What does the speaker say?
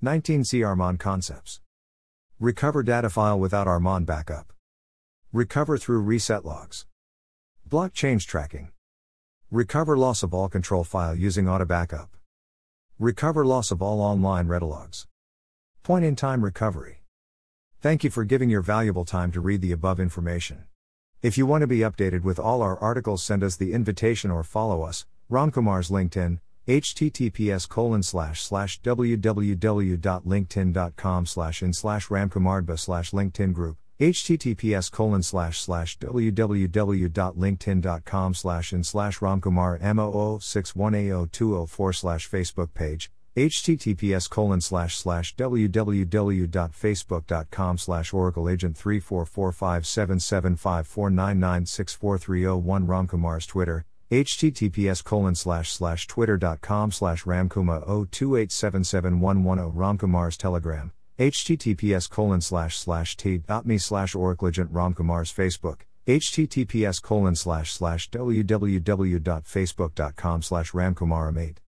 19C RMAN concepts. Recover data file without RMAN backup. Recover through reset logs. Block change tracking. Recover loss of all control file using auto backup. Recover loss of all online redo logs. Point in time recovery. Thank you for giving your valuable time to read the above information. If you want to be updated with all our articles, send us the invitation or follow us, Ramkumar's LinkedIn, https colon slash slash www.linkedin.com slash in slash ramkumardba slash linkedin group https colon slash slash www.linkedin.com slash in slash ramkumar mo61a0204 slash facebook page https colon slash slash www.facebook.com slash oracle agent 344577549964301 ramkumar's twitter https colon slash slash twitter.com slash ramkuma 028771110 ramkumar's telegram https colon slash slash t.me slash oracle agent ramkumar's facebook https colon slash slash www.facebook.com slash ramkumaramate